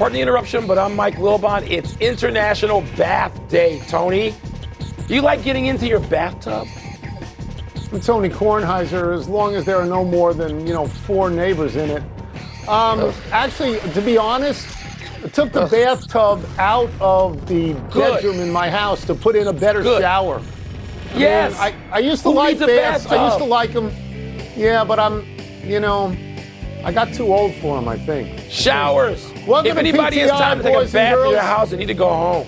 Pardon the interruption, but I'm Mike Wilbon. It's International Bath Day, Tony. Do you like getting into your bathtub? I'm Tony Kornheiser, as long as there are no more than, you know, four neighbors in it. Um, actually, to be honest, I took the bathtub out of the Good. bedroom in my house to put in a better Good. shower. Yes. I, I used to Who like baths. I used to like them. Yeah, but I'm, you know, I got too old for them, I think. Showers. Welcome if anybody has time to take a bath in your house, they need to go home.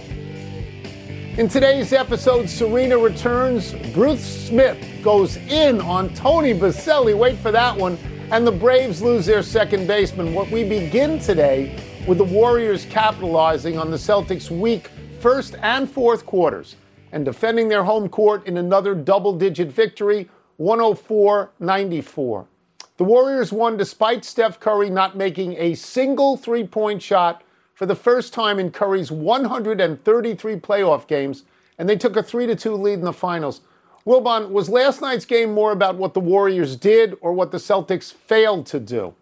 In today's episode, Serena returns. Bruce Smith goes in on Tony Boselli. Wait for that one. And the Braves lose their second baseman. What we begin today with the Warriors capitalizing on the Celtics' weak first and fourth quarters and defending their home court in another double digit victory, 104 94. The Warriors won despite Steph Curry not making a single three point shot for the first time in Curry's 133 playoff games, and they took a 3 2 lead in the finals. Wilbon, was last night's game more about what the Warriors did or what the Celtics failed to do?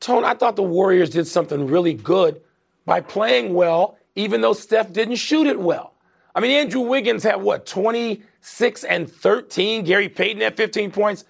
Tone, I thought the Warriors did something really good by playing well, even though Steph didn't shoot it well. I mean, Andrew Wiggins had what, 26 and 13? Gary Payton had 15 points.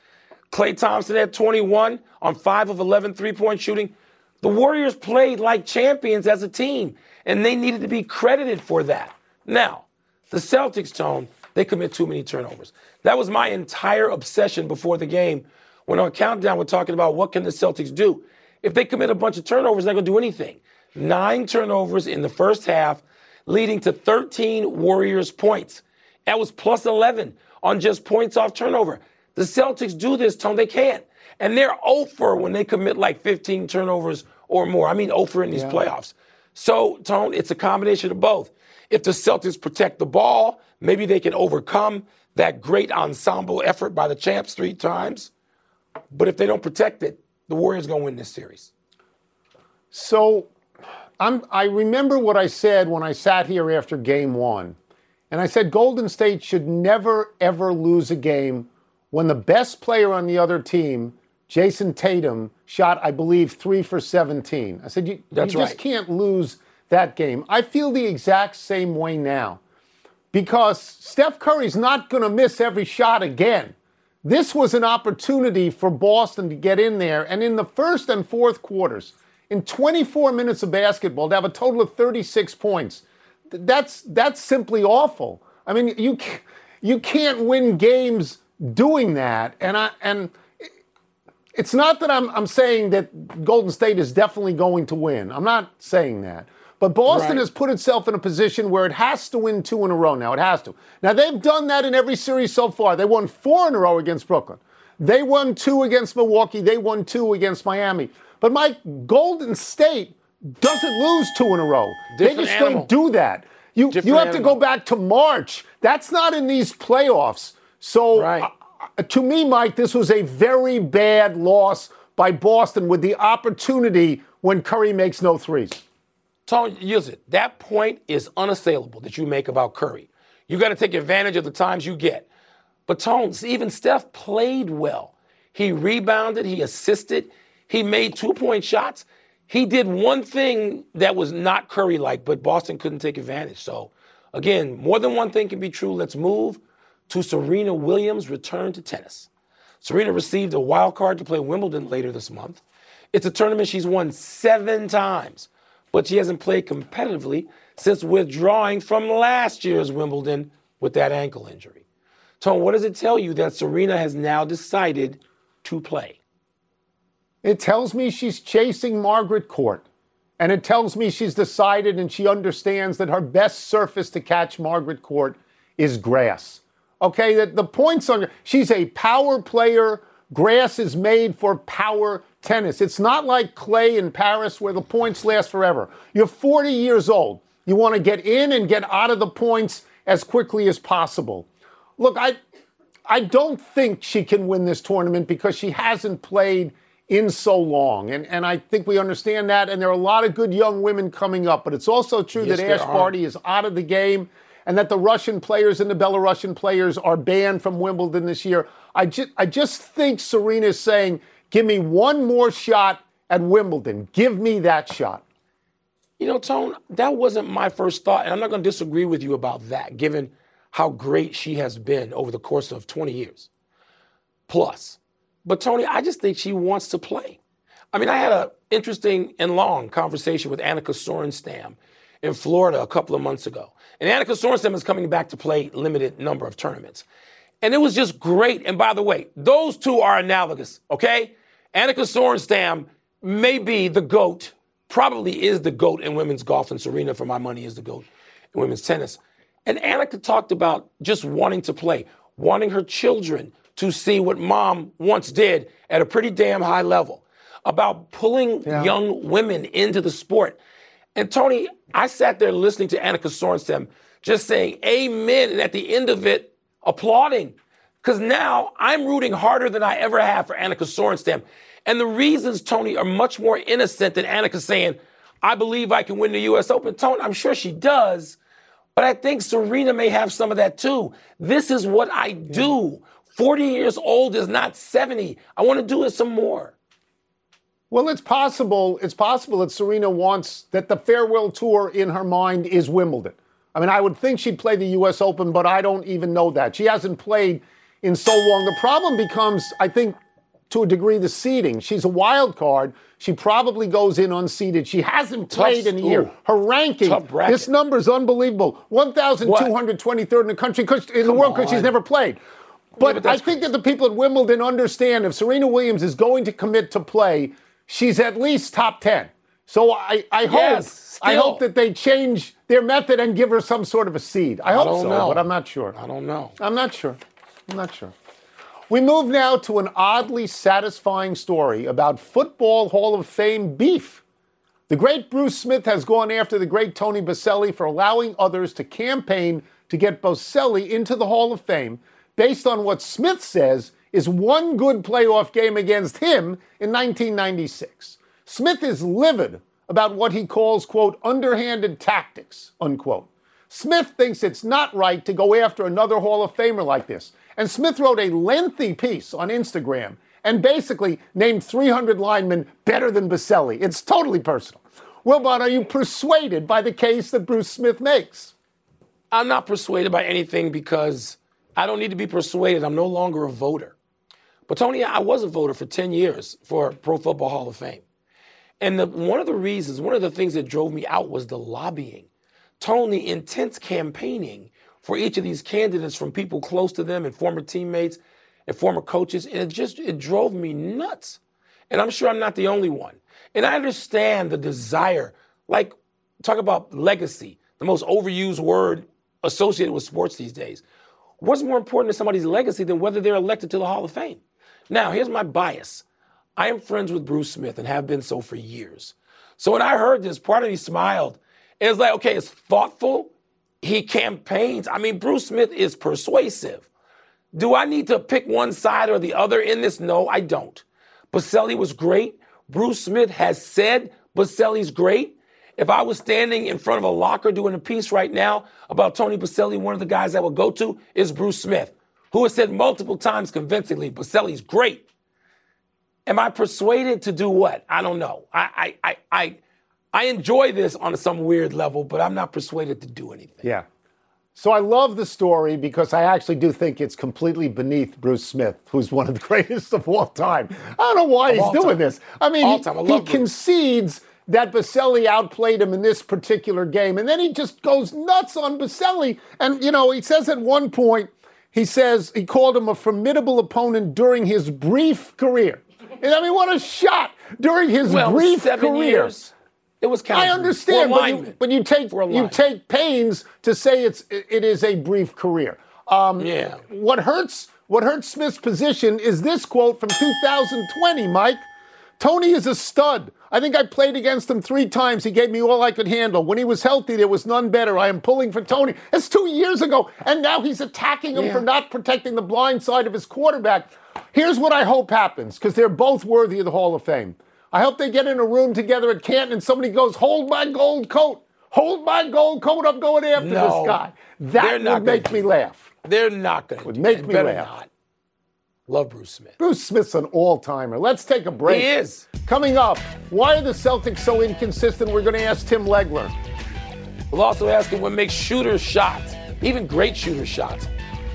Klay Thompson had 21 on 5 of 11 three point shooting. The Warriors played like champions as a team, and they needed to be credited for that. Now, the Celtics, Tone, they commit too many turnovers. That was my entire obsession before the game when on Countdown we're talking about what can the Celtics do. If they commit a bunch of turnovers, they're not going to do anything. Nine turnovers in the first half, leading to 13 Warriors points. That was plus 11 on just points off turnover. The Celtics do this, Tone. They can't. And they're over when they commit like 15 turnovers or more. I mean, over in these playoffs. So, Tone, it's a combination of both. If the Celtics protect the ball, maybe they can overcome that great ensemble effort by the champs three times. But if they don't protect it, the Warriors going to win this series. So I'm, I remember what I said when I sat here after game one. And I said Golden State should never, ever lose a game when the best player on the other team, Jayson Tatum, shot, I believe, three for 17. I said, you, That's you just can't lose that game. I feel the exact same way now because Steph Curry's not going to miss every shot again. This was an opportunity for Boston to get in there. And in the first and fourth quarters, in 24 minutes of basketball, to have a total of 36 points, that's, that's simply awful. I mean, you, you can't win games doing that. And, I, and it's not that I'm, I'm saying that Golden State is definitely going to win. I'm not saying that. But Boston Right. has put itself in a position where it has to win two in a row now. It has to. Now, they've done that in every series so far. They won four in a row against Brooklyn. They won two against Milwaukee. They won two against Miami. But Mike, Golden State doesn't lose two in a row. Different they just animal. don't do that. You, you have to go back to March. That's not in these playoffs. So Right. uh, to me, Mike, this was a very bad loss by Boston with the opportunity when Curry makes no threes. Tony, use it. That point is unassailable that you make about Curry. You got to take advantage of the times you get. But Tone, even Steph played well. He rebounded, he assisted, he made two point shots. He did one thing that was not Curry like, but Boston couldn't take advantage. So, again, more than one thing can be true. Let's move to Serena Williams' return to tennis. Serena received a wild card to play Wimbledon later this month. It's a tournament she's won seven times, but she hasn't played competitively since withdrawing from last year's Wimbledon with that ankle injury. Tone, what does it tell you that Serena has now decided to play? It tells me she's chasing Margaret Court. And it tells me she's decided and she understands that her best surface to catch Margaret Court is grass. Okay, that the points on she's a power player, Grass is made for power tennis. It's not like clay in Paris where the points last forever. You're 40 years old. You want to get in and get out of the points as quickly as possible. Look, I I don't think she can win this tournament because she hasn't played in so long. And, and I think we understand that. And there are a lot of good young women coming up. But it's also true yes, that Ash Barty is out of the game and that the Russian players and the Belarusian players are banned from Wimbledon this year. I, ju- I just think Serena is saying, give me one more shot at Wimbledon. Give me that shot. You know, Tone, that wasn't my first thought. And I'm not going to disagree with you about that, given – how great she has been over the course of 20 years plus. But Tony, I just think she wants to play. I mean, I had an interesting and long conversation with Annika Sorenstam in Florida a couple of months ago. And Annika Sorenstam is coming back to play limited number of tournaments. And it was just great. And by the way, those two are analogous, okay? Annika Sorenstam may be the GOAT, probably is the GOAT in women's golf, and Serena, for my money, is the GOAT in women's tennis. And Annika talked about just wanting to play, wanting her children to see what mom once did at a pretty damn high level, about pulling yeah. young women into the sport. And Tony, I sat there listening to Annika Sorenstam just saying amen, and at the end of it, applauding. Because now I'm rooting harder than I ever have for Annika Sorenstam. And the reasons, Tony, are much more innocent than Annika saying, I believe I can win the US Open. Tony, I'm sure she does. But I think Serena may have some of that too. This is what I do. 40 years old is not 70. I want to do it some more. Well, it's possible. It's possible that Serena wants that the farewell tour in her mind is Wimbledon. I mean, I would think she'd play the U.S. Open, but I don't even know that. She hasn't played in so long. The problem becomes, I think, to a degree, the seeding. She's a wild card. She probably goes in unseeded. She hasn't played Tough, in a year. Her ranking, this number is unbelievable. 1,223rd in the country, in the world, because she's never played. But, yeah, but I think that the people at Wimbledon understand if Serena Williams is going to commit to play, she's at least top 10. So I, I hope yes, I hope that they change their method and give her some sort of a seed. I hope I so, know. but I'm not sure. I don't know. I'm not sure. I'm not sure. We move now to an oddly satisfying story about Football Hall of Fame beef. The great Bruce Smith has gone after the great Tony Boselli for allowing others to campaign to get Boselli into the Hall of Fame based on what Smith says is one good playoff game against him in 1996. Smith is livid about what he calls, quote, underhanded tactics, unquote. Smith thinks it's not right to go after another Hall of Famer like this. And Smith wrote a lengthy piece on Instagram and basically named 300 linemen better than Boselli. It's totally personal. Wilbon, are you persuaded by the case that Bruce Smith makes? I'm not persuaded by anything because I don't need to be persuaded. I'm no longer a voter. But Tony, I was a voter for 10 years for Pro Football Hall of Fame. And the, one of the reasons, one of the things that drove me out was the lobbying. Tony, intense campaigning for each of these candidates from people close to them and former teammates and former coaches. And it just it drove me nuts. And I'm sure I'm not the only one. And I understand the desire, like talk about legacy, the most overused word associated with sports these days. What's more important to somebody's legacy than whether they're elected to the Hall of Fame? Now, here's my bias. I am friends with Bruce Smith and have been so for years. So when I heard this, part of me smiled. It was like, okay, it's thoughtful, he campaigns. I mean, Bruce Smith is persuasive. Do I need to pick one side or the other in this? No, I don't. Boselli was great. Bruce Smith has said Boselli's great. If I was standing in front of a locker doing a piece right now about Tony Boselli, one of the guys I would go to is Bruce Smith, who has said multiple times convincingly, Boselli's great. Am I persuaded to do what? I don't know. I, I, I, I I enjoy this on some weird level, but I'm not persuaded to do anything. Yeah. So I love the story because I actually do think it's completely beneath Bruce Smith, who's one of the greatest of all time. I don't know why of he's doing time. this. I mean, all he, I he concedes that Boselli outplayed him in this particular game, and then he just goes nuts on Boselli. And you know, he says at one point, he says he called him a formidable opponent during his brief career. I mean, what a shot during his well, brief career. Years. It was I understand, but you, but you take you take pains to say it's it is a brief career. Um, Yeah. What hurts what hurts Smith's position is this quote from 2020, Mike. Tony is a stud. I think I played against him three times. He gave me all I could handle. When he was healthy, there was none better. I am pulling for Tony. It's two years ago, and now he's attacking him Yeah. for not protecting the blind side of his quarterback. Here's what I hope happens, because they're both worthy of the Hall of Fame. I hope they get in a room together at Canton and somebody goes, Hold my gold coat. Hold my gold coat. I'm going after No, this guy. That would make me laugh. They're not going to Would make me laugh. not. Love Bruce Smith. Bruce Smith's an all timer. Let's take a break. He is. Coming up, why are the Celtics so inconsistent? We're going to ask Tim Legler. We'll also ask him what makes shooter shots, even great shooter shots,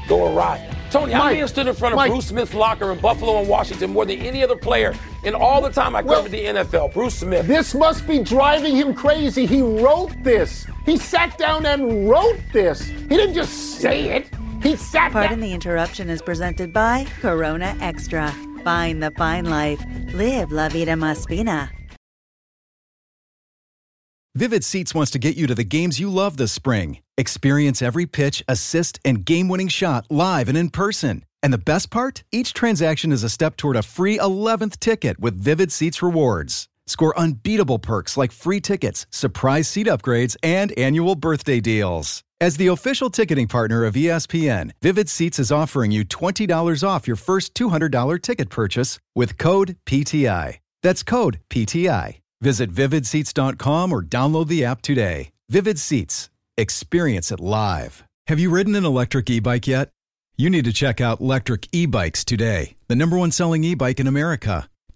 go awry. Tony, I Mike, may have stood in front of Mike. Bruce Smith's locker in Buffalo and Washington more than any other player in all the time I Well, covered the NFL. Bruce Smith. This must be driving him crazy. He wrote this. He sat down and wrote this. He didn't just say it. He sat Pardon down. the interruption is presented by Corona Extra. Find the fine life. Live La Vida Más Fina. Vivid Seats wants to get you to the games you love this spring. Experience every pitch, assist, and game winning shot live and in person. And the best part? Each transaction is a step toward a free 11th ticket with Vivid Seats rewards. Score unbeatable perks like free tickets, surprise seat upgrades, and annual birthday deals. As the official ticketing partner of ESPN, Vivid Seats is offering you $20 off your first $200 ticket purchase with code PTI. That's code PTI. Visit vividseats.com or download the app today. Vivid Seats. Experience it live. Have you ridden an electric e bike yet? You need to check out Lectric E Bikes today, the number one selling e bike in America.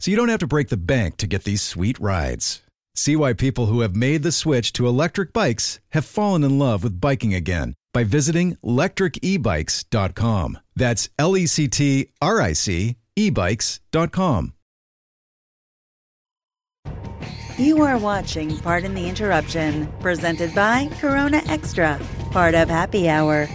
so you don't have to break the bank to get these sweet rides. See why people who have made the switch to electric bikes have fallen in love with biking again by visiting lectricebikes.com. That's L E C T R I C ebikes.com. You are watching Pardon the Interruption, presented by Corona Extra, part of Happy Hour.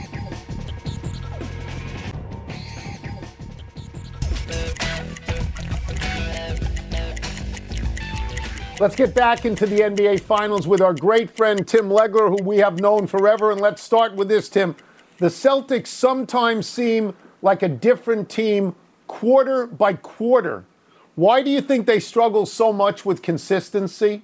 Let's get back into the NBA Finals with our great friend Tim Legler, who we have known forever. And let's start with this, Tim. The Celtics sometimes seem like a different team quarter by quarter. Why do you think they struggle so much with consistency?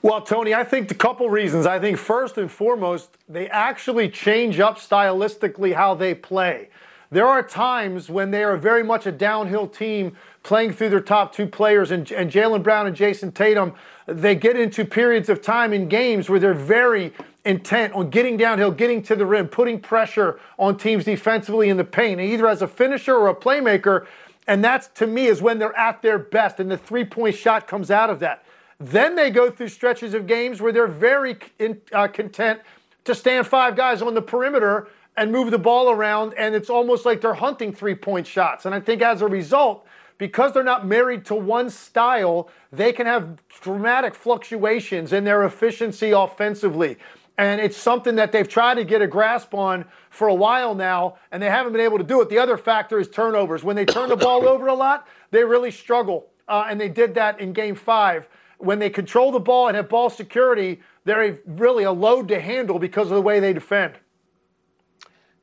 Well, Tony, I think a couple reasons. I think first and foremost, they actually change up stylistically how they play. There are times when they are very much a downhill team playing through their top two players, and, and Jaylen Brown and Jayson Tatum, they get into periods of time in games where they're very intent on getting downhill, getting to the rim, putting pressure on teams defensively in the paint, either as a finisher or a playmaker. And that's, to me, is when they're at their best, and the three point shot comes out of that. Then they go through stretches of games where they're very in, uh, content to stand five guys on the perimeter and move the ball around, and it's almost like they're hunting three point shots. And I think as a result, because they're not married to one style, they can have dramatic fluctuations in their efficiency offensively. And it's something that they've tried to get a grasp on for a while now, and they haven't been able to do it. The other factor is turnovers. When they turn the ball over a lot, they really struggle. Uh, and they did that in game five. When they control the ball and have ball security, they're a, really a load to handle because of the way they defend.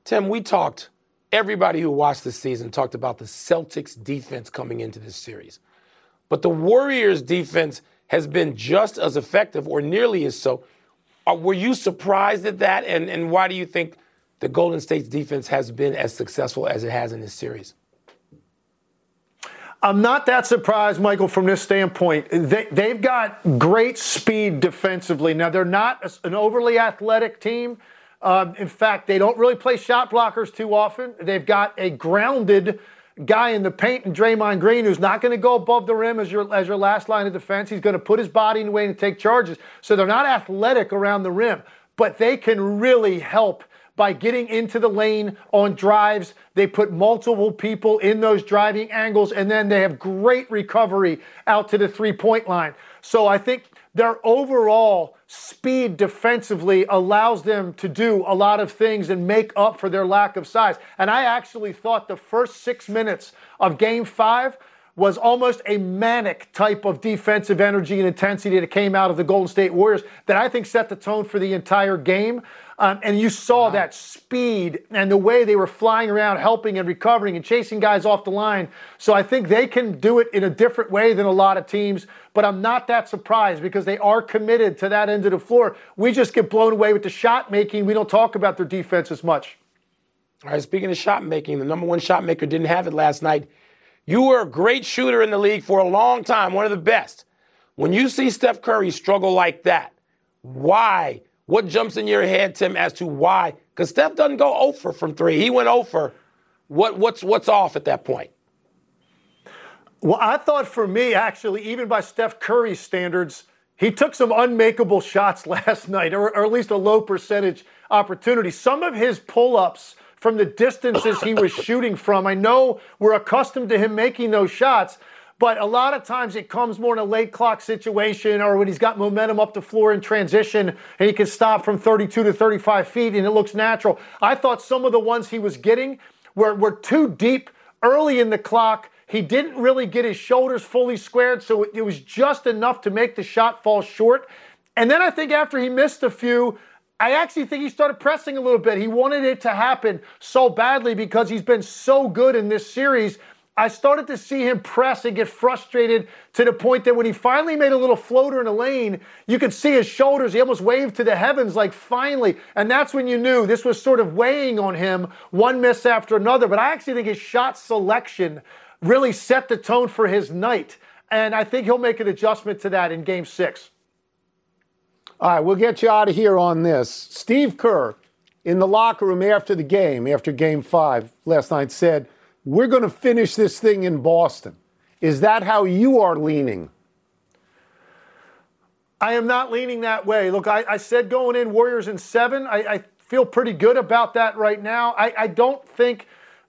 Tim, we talked, everybody who watched this season talked about the Celtics defense coming into this series. But the Warriors defense has been just as effective or nearly as so. Uh, were you surprised at that? And, and why do you think the Golden State's defense has been as successful as it has in this series? I'm not that surprised, Michael, from this standpoint. They, they've got great speed defensively. Now, they're not an overly athletic team. Um, in fact, they don't really play shot blockers too often. They've got a grounded guy in the paint and Draymond Green who's not going to go above the rim as your, as your last line of defense. He's going to put his body in the way and take charges. So they're not athletic around the rim, but they can really help by getting into the lane on drives. They put multiple people in those driving angles, and then they have great recovery out to the three point line. So I think their overall speed defensively allows them to do a lot of things and make up for their lack of size. And I actually thought the first six minutes of game five was almost a manic type of defensive energy and intensity that came out of the Golden State Warriors that I think set the tone for the entire game. Um, and you saw wow. that speed and the way they were flying around, helping and recovering and chasing guys off the line. So I think they can do it in a different way than a lot of teams. But I'm not that surprised because they are committed to that end of the floor. We just get blown away with the shot making. We don't talk about their defense as much. All right, speaking of shot making, the number one shot maker didn't have it last night. You were a great shooter in the league for a long time, one of the best. When you see Steph Curry struggle like that, why? What jumps in your head, Tim, as to why? Because Steph doesn't go over from three. He went over. What, what's, what's off at that point? Well, I thought for me, actually, even by Steph Curry's standards, he took some unmakeable shots last night, or, or at least a low percentage opportunity. Some of his pull ups from the distances he was shooting from. I know we're accustomed to him making those shots, but a lot of times it comes more in a late clock situation or when he's got momentum up the floor in transition and he can stop from 32 to 35 feet and it looks natural. I thought some of the ones he was getting were, were too deep early in the clock. He didn't really get his shoulders fully squared, so it, it was just enough to make the shot fall short. And then I think after he missed a few, I actually think he started pressing a little bit. He wanted it to happen so badly because he's been so good in this series. I started to see him press and get frustrated to the point that when he finally made a little floater in the lane, you could see his shoulders. He almost waved to the heavens, like finally. And that's when you knew this was sort of weighing on him, one miss after another. But I actually think his shot selection really set the tone for his night. And I think he'll make an adjustment to that in game six. All right, we'll get you out of here on this. Steve Kerr, in the locker room after the game, after game five last night, said, We're going to finish this thing in Boston. Is that how you are leaning? I am not leaning that way. Look, I, I said going in Warriors in seven. I, I, feel pretty good about that right now. I, I don't think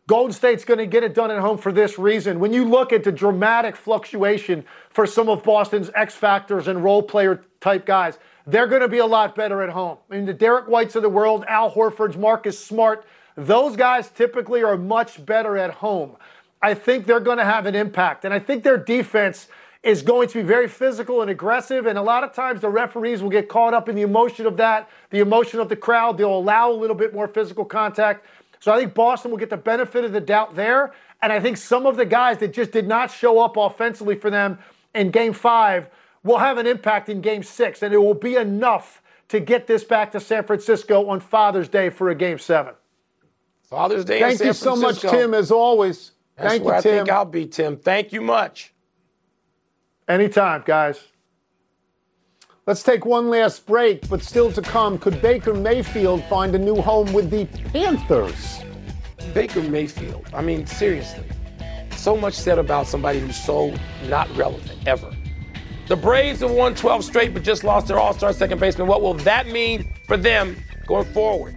Golden State's going to get it done at home for this reason. When you look at the dramatic fluctuation for some of Boston's X factors and role player type guys, they're going to be a lot better at home. I mean, the Derrick Whites of the world, Al Horford's, Marcus Smart, those guys typically are much better at home. I think they're going to have an impact. And I think their defense is going to be very physical and aggressive. And a lot of times the referees will get caught up in the emotion of that, the emotion of the crowd. They'll allow a little bit more physical contact. So I think Boston will get the benefit of the doubt there. And I think some of the guys that just did not show up offensively for them in game five will have an impact in game six, and it will be enough to get this back to San Francisco on Father's Day for a game seven. Father's Day. Thank you so much, Tim, as always. That's Thank where you, I Tim. think I'll be, Tim. Thank you much. Anytime, guys. Let's take one last break, but still to come, could Baker Mayfield find a new home with the Panthers? Baker Mayfield. I mean, seriously. So much said about somebody who's so not relevant ever. The Braves have won 12 straight, but just lost their all star second baseman. What will that mean for them going forward?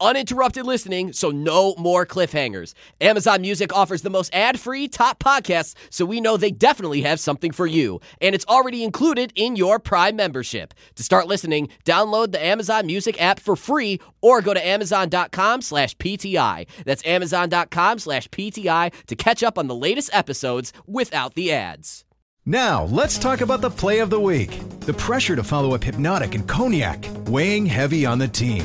Uninterrupted listening, so no more cliffhangers. Amazon Music offers the most ad free top podcasts, so we know they definitely have something for you. And it's already included in your Prime membership. To start listening, download the Amazon Music app for free or go to amazon.com slash PTI. That's amazon.com slash PTI to catch up on the latest episodes without the ads. Now, let's talk about the play of the week. The pressure to follow up Hpnotiq and Cognac, weighing heavy on the team.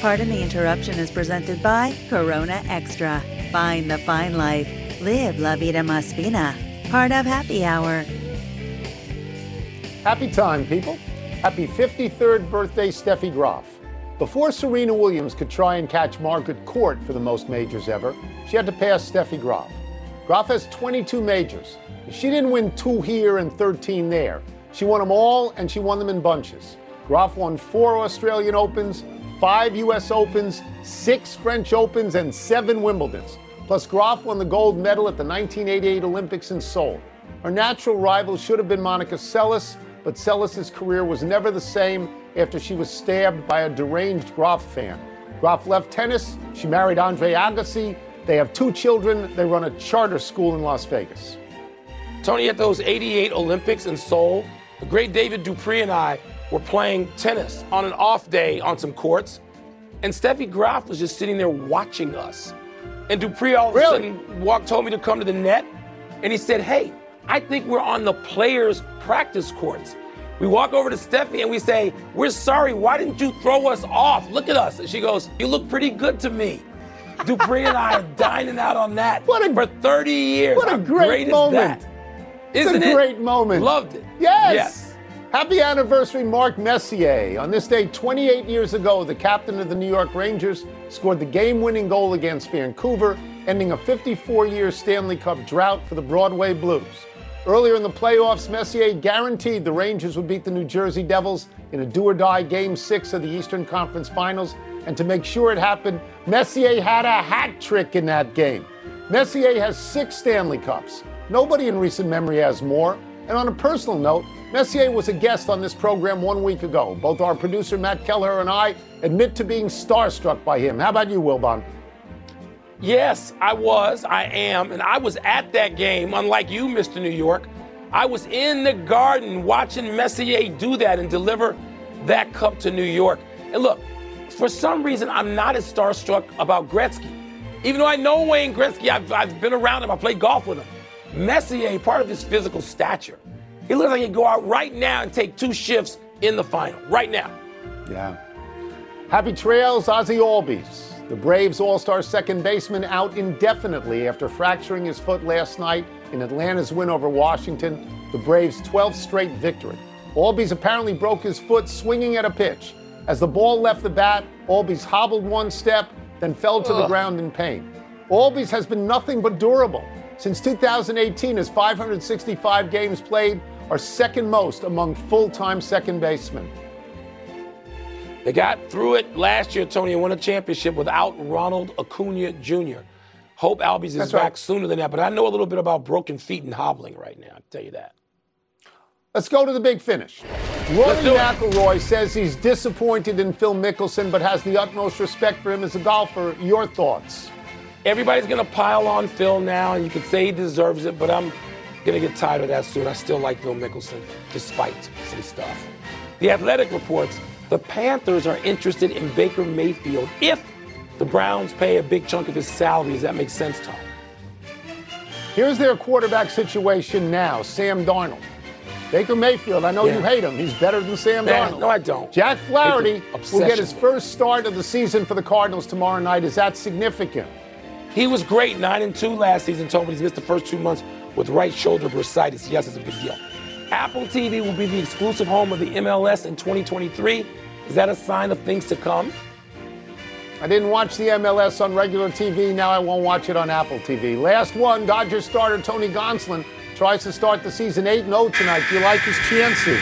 Pardon the Interruption is presented by Corona Extra. Find the fine life. Live La Vida Más Fina. Part of Happy Hour. Happy time, people. Happy 53rd birthday, Steffi Graf. Before Serena Williams could try and catch Margaret Court for the most majors ever, she had to pass Steffi Graf. Graf has 22 majors. She didn't win two here and 13 there. She won them all, and she won them in bunches. Graf won four Australian Opens, five U.S. Opens, six French Opens, and seven Wimbledons. Plus, Graf won the gold medal at the 1988 Olympics in Seoul. Her natural rival should have been Monica Seles, but Seles' career was never the same after she was stabbed by a deranged Graf fan. Graf left tennis. She married Andre Agassi. They have two children. They run a charter school in Las Vegas. Tony, at those 88 Olympics in Seoul, the great David Dupree and I were playing tennis on an off day on some courts, and Steffi Graf was just sitting there watching us. And Dupree all of a sudden walked, told me to come to the net, and he said, Hey, I think we're on the players' practice courts. We walk over to Steffi and we say, We're sorry, why didn't you throw us off? Look at us. And she goes, You look pretty good to me. Dupree and I are dining out on that What a- for 30 years. what a great is moment. that? It's Isn't a it? great moment. Loved it. Yes. Yes. Happy anniversary, Mark Messier. On this day, 28 years ago, the captain of the New York Rangers scored the game winning goal against Vancouver, ending a 54 year Stanley Cup drought for the Broadway Blues. Earlier in the playoffs, Messier guaranteed the Rangers would beat the New Jersey Devils in a do or die Game 6 of the Eastern Conference Finals. And to make sure it happened, Messier had a hat trick in that game. Messier has six Stanley Cups. Nobody in recent memory has more. And on a personal note, Messier was a guest on this program one week ago. Both our producer Matt Keller and I admit to being starstruck by him. How about you, Wilbon? Yes, I was, I am, and I was at that game, unlike you, Mr. New York. I was in the garden watching Messier do that and deliver that cup to New York. And look, for some reason, I'm not as starstruck about Gretzky. Even though I know Wayne Gretzky, I've, I've been around him, I played golf with him. Messier, part of his physical stature, he looks like he'd go out right now and take two shifts in the final, right now. Yeah. Happy trails, Ozzy Albies. The Braves All Star second baseman out indefinitely after fracturing his foot last night in Atlanta's win over Washington, the Braves' 12th straight victory. Albies apparently broke his foot swinging at a pitch. As the ball left the bat, Albies hobbled one step, then fell to the ground in pain. Albies has been nothing but durable. Since 2018, his 565 games played are second most among full time second basemen. They got through it last year, Tony, and won a championship without Ronald Acuna Jr. Hope Albies is That's back right. sooner than that, but I know a little bit about broken feet and hobbling right now. I'll tell you that. Let's go to the big finish. Rory Let's do it. McIlroy says he's disappointed in Phil Mickelson, but has the utmost respect for him as a golfer. Your thoughts? Everybody's going to pile on Phil now, and you can say he deserves it, but I'm going to get tired of that soon. I still like Bill Mickelson, despite some stuff. The Athletic reports the Panthers are interested in Baker Mayfield if the Browns pay a big chunk of his salary. Does that make sense, Tom? Here's their quarterback situation now Sam Darnold. Baker Mayfield, I know Yeah. you hate him. He's better than Sam Man, Darnold. no, I don't. Jack Flaherty will get his first start of the season for the Cardinals tomorrow night. Is that significant? He was great, nine and two last season. Told me he's missed the first two months with right shoulder bursitis. Yes, it's a big deal. Apple TV will be the exclusive home of the MLS in 2023. Is that a sign of things to come? I didn't watch the MLS on regular TV. Now I won't watch it on Apple TV. Last one, Dodgers starter Tony Gonsolin tries to start the season 8 0 tonight. Do you like his chances?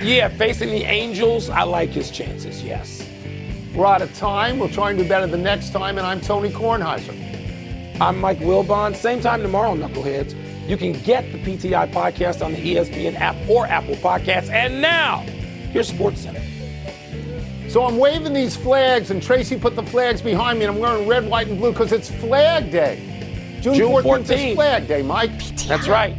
Yeah, facing the Angels, I like his chances. Yes. We're out of time. We'll try and do better the next time. And I'm Tony Kornheiser. I'm Mike Wilbon. Same time tomorrow, knuckleheads. You can get the PTI podcast on the ESPN app or Apple Podcasts. And now, here's Sports Center. So I'm waving these flags, and Tracy put the flags behind me, and I'm wearing red, white, and blue because it's Flag Day. June, June 14th, is 14th. Flag Day, Mike. PTI. That's right.